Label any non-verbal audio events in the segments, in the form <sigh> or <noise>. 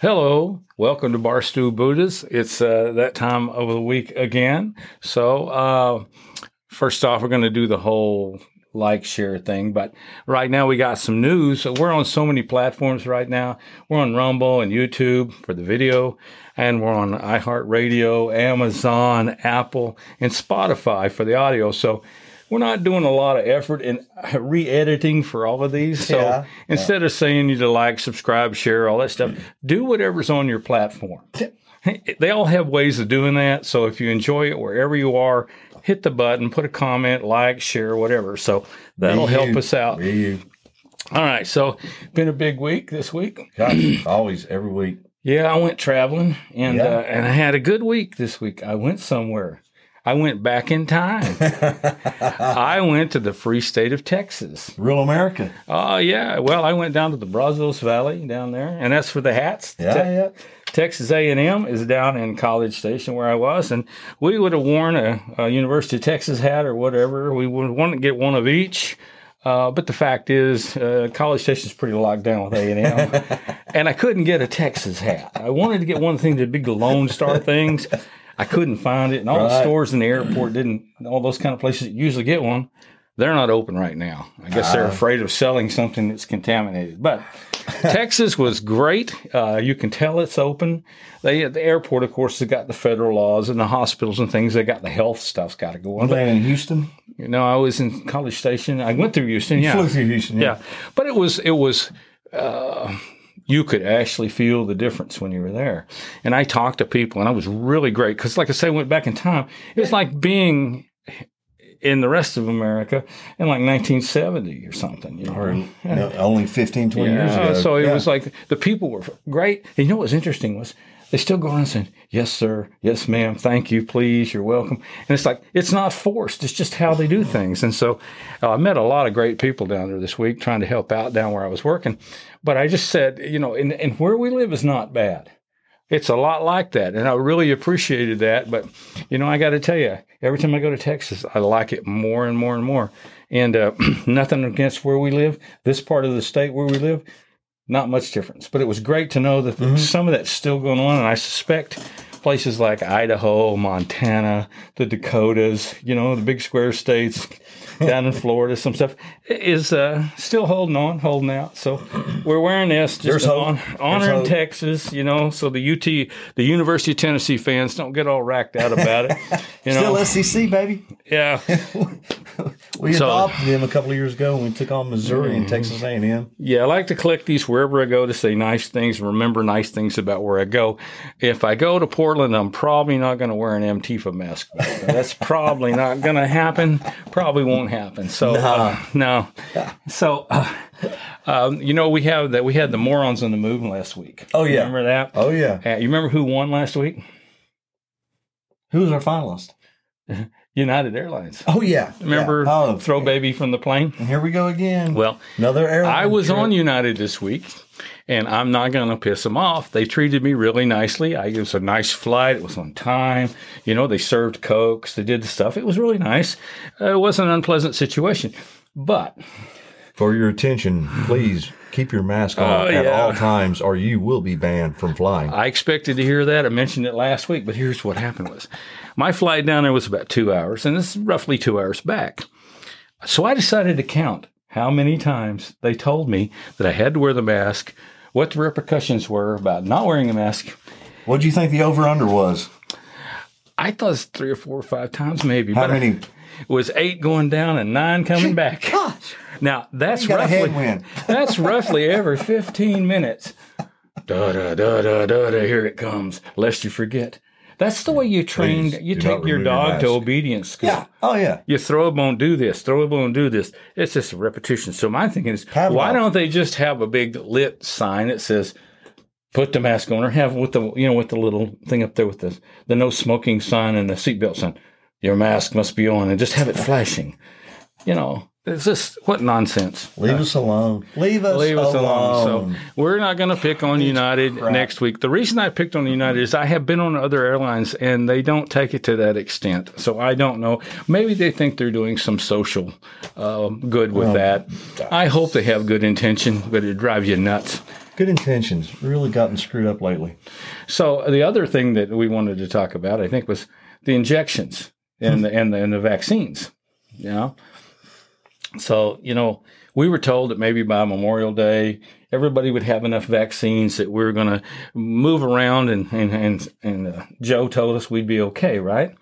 Hello, welcome to Barstool Buddhas. It's uh, that time of the week again. So, uh, first off, we're going to do the whole like share thing, but right now we got some news. We're on so many platforms right now. We're on Rumble and YouTube for the video, and we're on iHeartRadio, Amazon, Apple, and Spotify for the audio. So we're not doing a lot of effort in re-editing for all of these. So Yeah, instead of saying you to like, subscribe, share, all that stuff, do whatever's on your platform. They all have ways of doing that. So if you enjoy it wherever you are, hit the button, put a comment, like, share, whatever. So that'll Be help you. us out. All right. So been a big week this week. Gosh, always, every week. Yeah, I went traveling and Yeah. uh, and I had a good week this week. I went somewhere. I went back in time. <laughs> I went to the free state of Texas. Real America. Oh yeah. Well, I went down to the Brazos Valley down there, and that's for the hats. Yeah, Te- yeah. Texas A&M is down in College Station where I was, and we would have worn a, a University of Texas hat or whatever. We would want to get one of each. Uh, but the fact is, uh, College Station's pretty locked down with A&M, <laughs> and I couldn't get a Texas hat. I wanted to get one thing, the big Lone Star things. I couldn't find it, and all the stores in the airport didn't. All those kind of places that usually get one, they're not open right now. I guess they're Ah. afraid of selling something that's contaminated. But <laughs> Texas was great. Uh, you can tell it's open. They the airport, of course, has got the federal laws and the hospitals and things. They got the health stuff's got to go on. Playing in Houston. you know, I was in College Station. I went through Houston. Yeah, Flew through Houston. yeah. But it was it was. Uh, you could actually feel the difference when you were there. And I talked to people, and I was really great because, like I say, I went back in time. It was like being in the rest of America in like 1970 or something. You know? Or no, only 15, 20 years ago. So it Yeah. was like the people were great. And you know what was interesting was they still go around saying, Yes, sir. Yes, ma'am. Thank you. Please. You're welcome. And it's like, it's not forced. It's just how they do things. And so uh, I met a lot of great people down there this week trying to help out down where I was working. But I just said, you know, and, and where we live is not bad. It's a lot like that. And I really appreciated that. But, you know, I got to tell you, every time I go to Texas, I like it more and more and more. And uh, <clears throat> nothing against where we live, this part of the state where we live, not much difference. But it was great to know that mm-hmm. some of that's still going on. And I suspect places like Idaho, Montana, the Dakotas, you know, the big square states down in Florida, some stuff is uh, still holding on, holding out. So we're wearing this just on, honoring. Texas, you know, so the UT, the University of Tennessee fans don't get all racked out about it. <laughs> You know, Still SEC, baby. yeah. <laughs> We So- adopted them a couple of years ago when we took on Missouri Mm-hmm. and Texas A&M. Yeah, I like to collect these wherever I go to say nice things and remember nice things about where I go. If I go to Portland, I'm probably not going to wear an Antifa mask. That's probably not going to happen. Probably won't happen. So uh, no. So uh, um, you know we have that we had the morons on the move last week. Oh, yeah. remember that? Oh, yeah. Uh, you remember who won last week? Who was our finalist? <laughs> United Airlines. Oh, yeah. Remember Yeah. Oh, throw baby from the plane? and here we go again. Well, Another airline. I was trip. on United this week, and I'm not going to piss them off. They treated me really nicely. I, it was a nice flight. It was on time. You know, they served cokes. They did the stuff. It was really nice. Uh, it wasn't an unpleasant situation, but For your attention, please keep your mask on Oh, at yeah. all times or you will be banned from flying. I expected to hear that. I mentioned it last week, but here's what happened was my flight down there was about two hours, and this is roughly two hours back. So I decided to count how many times they told me that I had to wear the mask, what the repercussions were about not wearing a mask. What do you think the over-under was? I thought it was three or four or five times maybe. How but many? It was eight going down and nine coming back. Gosh. Now that's You got a roughly <laughs> that's roughly every fifteen minutes. Da da da da da da. Here it comes. Lest you forget. That's the way you train. Please you take your remove your dog to obedience school. Yeah. Oh, yeah. You throw a bone, do this. Throw a bone, do this. It's just a repetition. So my thinking is, Pavlov. why don't they just have a big lit sign that says, "Put the mask on," or have with the you know with the little thing up there with the the no smoking sign and the seatbelt sign. Your mask must be on, and just have it flashing. You know, it's just what nonsense. Leave us alone. Leave us Leave us alone. alone. So we're not going to pick on United crap. next week. The reason I picked on United is I have been on other airlines and they don't take it to that extent. So I don't know. Maybe they think they're doing some social uh, good with that. I hope they have good intention, but it drives you nuts. Good intentions really gotten screwed up lately. So the other thing that we wanted to talk about, I think, was the injections and the, and the, and the vaccines. You know, so you know, we were told that maybe by Memorial Day, everybody would have enough vaccines that we are going to move around, and and and, and uh, Joe told us we'd be okay, right?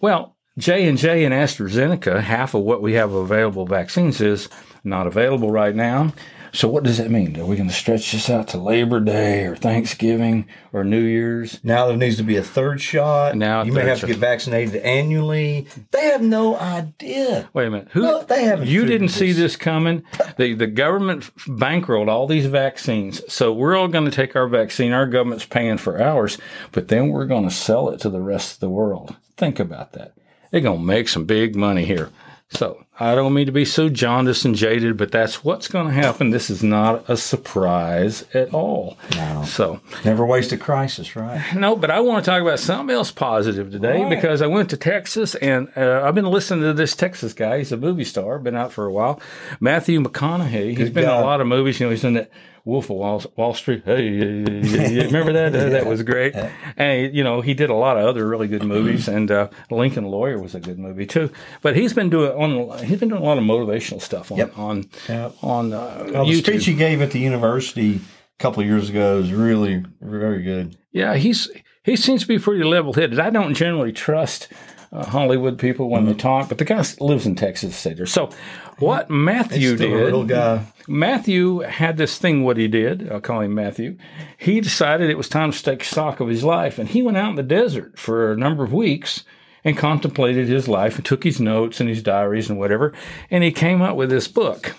Well, J and J and AstraZeneca, half of what we have available vaccines is not available right now. So what does that mean? Are we going to stretch this out to Labor Day or Thanksgiving or New Year's? Now there needs to be a third shot. Now you may have shot. to get vaccinated annually. They have no idea. Wait a minute. Who? No, they haven't You didn't see this. this coming. The the government bankrolled all these vaccines, so we're all going to take our vaccine. Our government's paying for ours, but then we're going to sell it to the rest of the world. Think about that. They're going to make some big money here. So I don't mean to be so jaundiced and jaded, but that's what's going to happen. This is not a surprise at all. No. So Never waste a crisis, right? no, but I want to talk about something else positive today right. because I went to Texas and uh, I've been listening to this Texas guy. He's a movie star, been out for a while. Matthew McConaughey. He's Good been in a lot of movies. You know, he's in that Wolf of Wall, Wall Street. Hey, yeah, yeah, yeah, yeah. remember that? Uh, <laughs> That was great. And you know, he did a lot of other really good movies. And uh, Lincoln Lawyer was a good movie too. But he's been doing on. He's been doing a lot of motivational stuff on Yep. on Yep. on uh, Well, the speech he gave at the university a couple of years ago is really very good. Yeah, he's he seems to be pretty level headed. I don't generally trust uh, Hollywood people when they talk, but the guy lives in Texas, say. So, what Matthew did, little guy. Matthew had this thing. What he did, I'll call him Matthew. He decided it was time to take stock of his life, and he went out in the desert for a number of weeks and contemplated his life and took his notes and his diaries and whatever, and he came up with this book.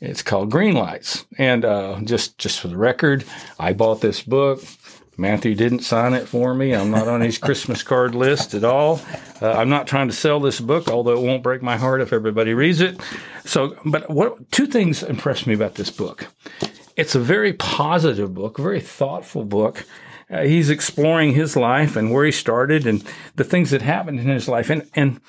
It's called Green Lights. And uh, just just for the record, I bought this book. Matthew didn't sign it for me. I'm not on his Christmas card list at all. Uh, I'm not trying to sell this book, although it won't break my heart if everybody reads it. So, but what two things impressed me about this book? It's a very positive book, a very thoughtful book. Uh, he's exploring his life and where he started and the things that happened in his life and and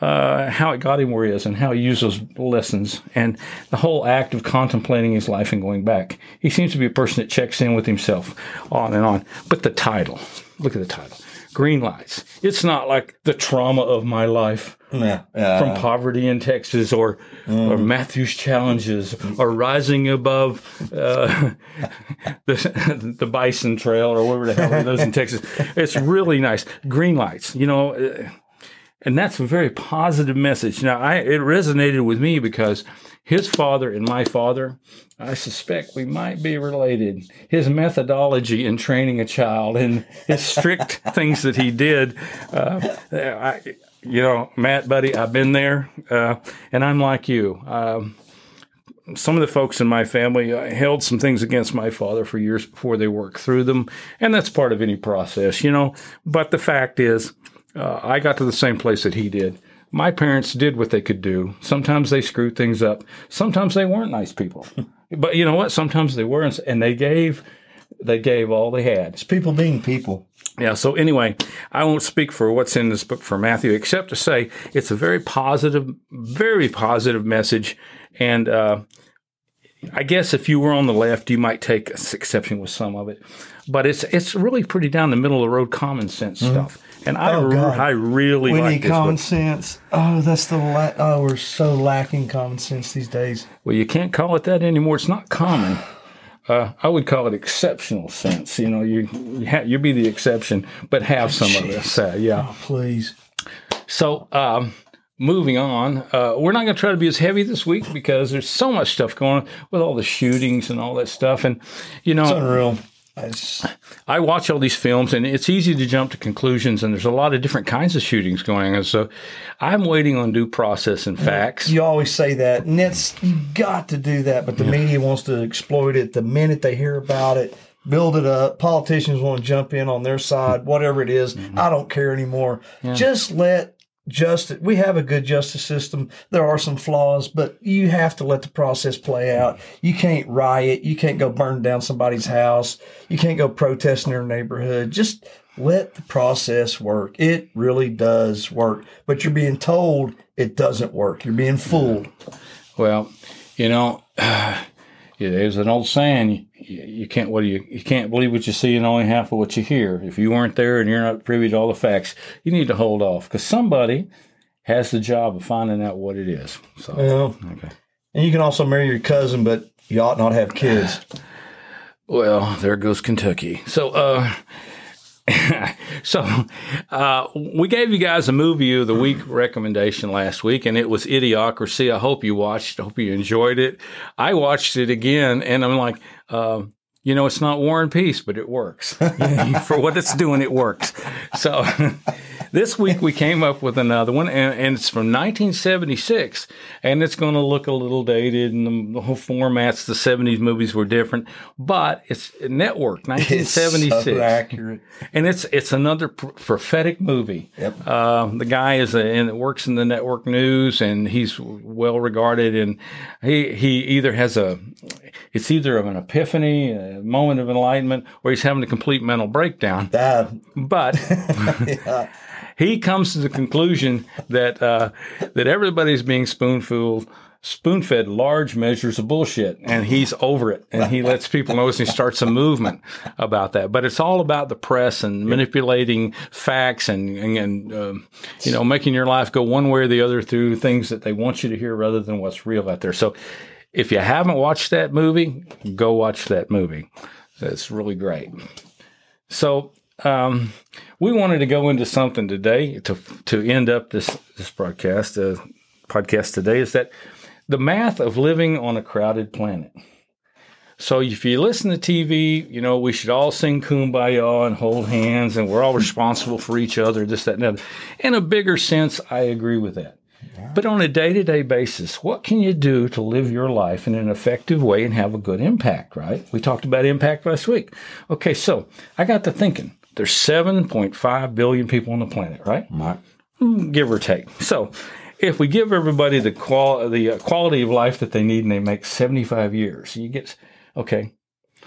uh, how it got him where he is and how he used those lessons and the whole act of contemplating his life and going back. He seems to be a person that checks in with himself on and on. But the title, look at the title. Green lights. It's not like the trauma of my life Yeah. yeah. from poverty in Texas or or Matthew's challenges or rising above uh, <laughs> the <laughs> the Bison Trail or whatever the hell it is in <laughs> Texas. It's really nice. Green lights, you know, uh, and that's a very positive message. Now, I it resonated with me because his father and my father, I suspect we might be related. His methodology in training a child and his strict <laughs> things that he did, uh, I, you know, Matt, buddy, I've been there, uh, and I'm like you. Um, some of the folks in my family uh, held some things against my father for years before they worked through them, and that's part of any process, you know. But the fact is, uh, I got to the same place that he did. My parents did what they could do. Sometimes they screwed things up. Sometimes they weren't nice people. <laughs> but you know what? Sometimes they were, and- they gave, they gave all they had. It's people being people. Yeah. So anyway, I won't speak for what's in this book for Matthew, except to say it's a very positive, very positive message. And uh, I guess if you were on the left, you might take exception with some of it, but it's it's really pretty down the middle of the road, common sense stuff. And I Oh, re-. I really We like need common book. sense. Oh, that's the la- oh, we're so lacking common sense these days. Well, you can't call it that anymore. It's not common. Uh, I would call it exceptional sense. You know, you you, ha- you be the exception, but have some of this. Uh, yeah. Oh, please. So, um, moving on, uh, we're not going to try to be as heavy this week because there's so much stuff going on with all the shootings and all that stuff. And, you know, Unreal. It's, I watch all these films and it's easy to jump to conclusions, and there's a lot of different kinds of shootings going on. So, I'm waiting on due process and facts. you always say that, and that's you got to do that. But the media wants to exploit it the minute they hear about it. Build it up. Politicians want to jump in on their side, whatever it is. I don't care anymore. Just let justice. We have a good justice system. There are some flaws, but you have to let the process play out. You can't riot. You can't go burn down somebody's house. You can't go protest in their neighborhood. Just let the process work. It really does work. But you're being told it doesn't work. You're being fooled. Well, you know, Yeah, there's an old saying: you, you can't what do you you can't believe what you see and only half of what you hear. If you weren't there and you're not privy to all the facts, you need to hold off because somebody has the job of finding out what it is. So, Well, okay. and you can also marry your cousin, but you ought not have kids. <sighs> Well, there goes Kentucky. So, uh, <laughs> so uh, we gave you guys a movie of the week recommendation last week, and it was Idiocracy. I hope you watched. I hope you enjoyed it. I watched it again, and I'm like, uh, you know, it's not War and Peace, but it works <laughs> for what it's doing. It works. So <laughs> this week we came up with another one, and, and it's from 1976, and it's going to look a little dated, and the, whole formats, the 70s movies were different, but it's network It's 1976 so accurate. and it's it's another pr- prophetic movie. Yep. Uh, the guy is a, and works in the network news, and he's well regarded. And he he either has a it's either of an epiphany, a moment of enlightenment, or he's having a complete mental breakdown. But <laughs> yeah. he comes to the conclusion that uh, that everybody's being spoon-fed, spoon-fed large measures of bullshit, and he's over it, and he lets people know, and he starts a movement about that. But it's all about the press and manipulating facts and and, and um, you know making your life go one way or the other through things that they want you to hear rather than what's real out there. So. If you haven't watched that movie, go watch that movie. That's really great. So um, we wanted to go into something today to to end up this this broadcast uh, podcast today is that the math of living on a crowded planet. So if you listen to TV, you know we should all sing "Kumbaya" and hold hands, and we're all responsible for each other. This, that, and other. In a bigger sense, I agree with that. But on a day to day basis, what can you do to live your life in an effective way and have a good impact, right? We talked about impact last week. Okay, so I got to thinking there's 7.5 billion people on the planet, right? Right. Give or take. So if we give everybody the, qual- the uh, quality of life that they need and they make 75 years, you get, okay.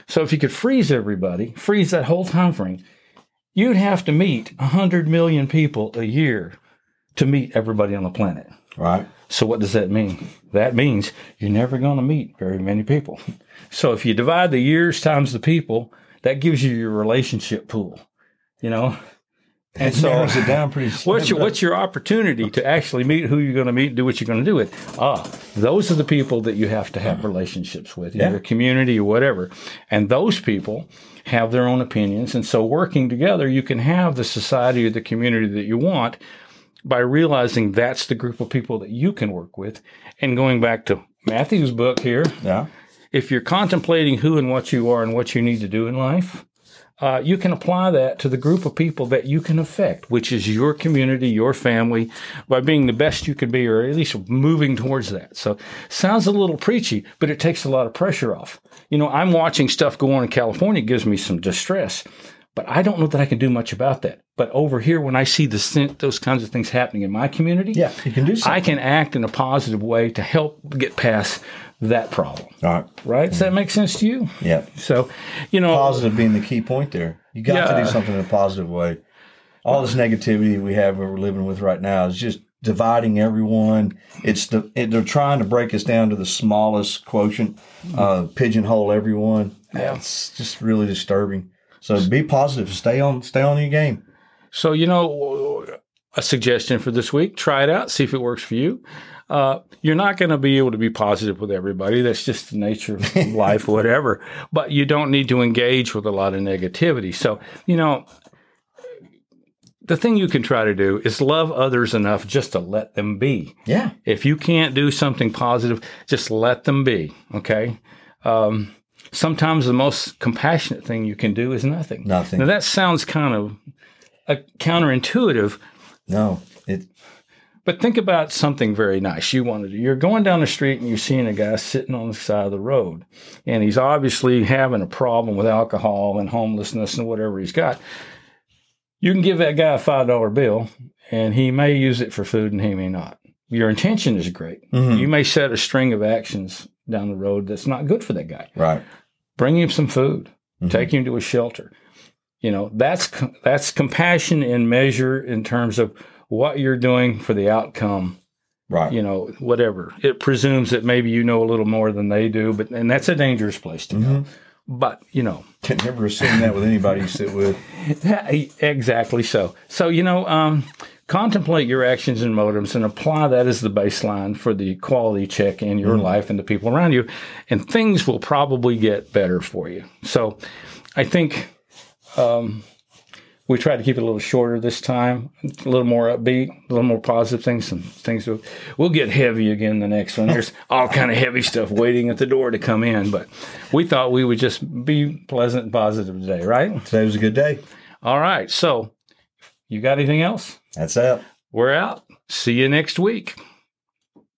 So if you could freeze everybody, freeze that whole time frame, you'd have to meet 100 million people a year to meet everybody on the planet. Right. So what does that mean? That means you're never going to meet very many people. So if you divide the years times the people, that gives you your relationship pool. You know, and It so narrows it down pretty. <laughs> what's your what's your opportunity to actually meet who you're going to meet, and do what you're going to do with? Ah, those are the people that you have to have relationships with in Yeah. your community or whatever, and those people have their own opinions, and so working together, you can have the society or the community that you want by realizing that's the group of people that you can work with. And going back to Matthew's book here, Yeah. if you're contemplating who and what you are and what you need to do in life, uh, you can apply that to the group of people that you can affect, which is your community, your family, by being the best you can be, or at least moving towards that. So, sounds a little preachy, but it takes a lot of pressure off. You know, I'm watching stuff go on in California, it gives me some distress, but I don't know that I can do much about that. But over here, when I see the, those kinds of things happening in my community, Yeah. You can do something. I can act in a positive way to help get past that problem. All right. Right? Does that make sense to you? Yeah. So, you know, Positive being the key point there. You got to do something in a positive way. All this negativity we have, we're living with right now, is just dividing everyone. It's the it, they're trying to break us down to the smallest quotient, uh, pigeonhole everyone. Yeah. It's just really disturbing. So be positive. Stay on. Stay on your game. So you know, a suggestion for this week: try it out, see if it works for you. Uh, you're not going to be able to be positive with everybody. That's just the nature of <laughs> life, whatever. But you don't need to engage with a lot of negativity. So, you know, the thing you can try to do is love others enough just to let them be. Yeah. If you can't do something positive, just let them be. Okay. Um, sometimes the most compassionate thing you can do is nothing. Nothing. Now that sounds kind of uh, counterintuitive, No. It. but think about something very nice you want to do. You're going down the street and you're seeing a guy sitting on the side of the road, and he's obviously having a problem with alcohol and homelessness and whatever he's got. You can give that guy a five dollar bill, and he may use it for food, and he may not. Your intention is great. Mhm. You may set a string of actions down the road that's not good for that guy. Right. Bring him some food. Mhm. Take him to a shelter. You know that's that's compassion in measure in terms of what you're doing for the outcome Right. you know, whatever. It presumes that maybe you know a little more than they do, but and that's a dangerous place to go. But you know, <laughs> Can never assume that with anybody you sit with. exactly so. So you know, um, contemplate your actions and motives and apply that as the baseline for the quality check in your life and the people around you, and things will probably get better for you. So, I think. Um, we tried to keep it a little shorter this time, a little more upbeat, a little more positive things. Some things will, we'll get heavy again the next one. There's all kind of heavy stuff waiting at the door to come in, but we thought we would just be pleasant and positive today, right? Today was a good day. All right. So, you got anything else? That's it. We're out. See you next week.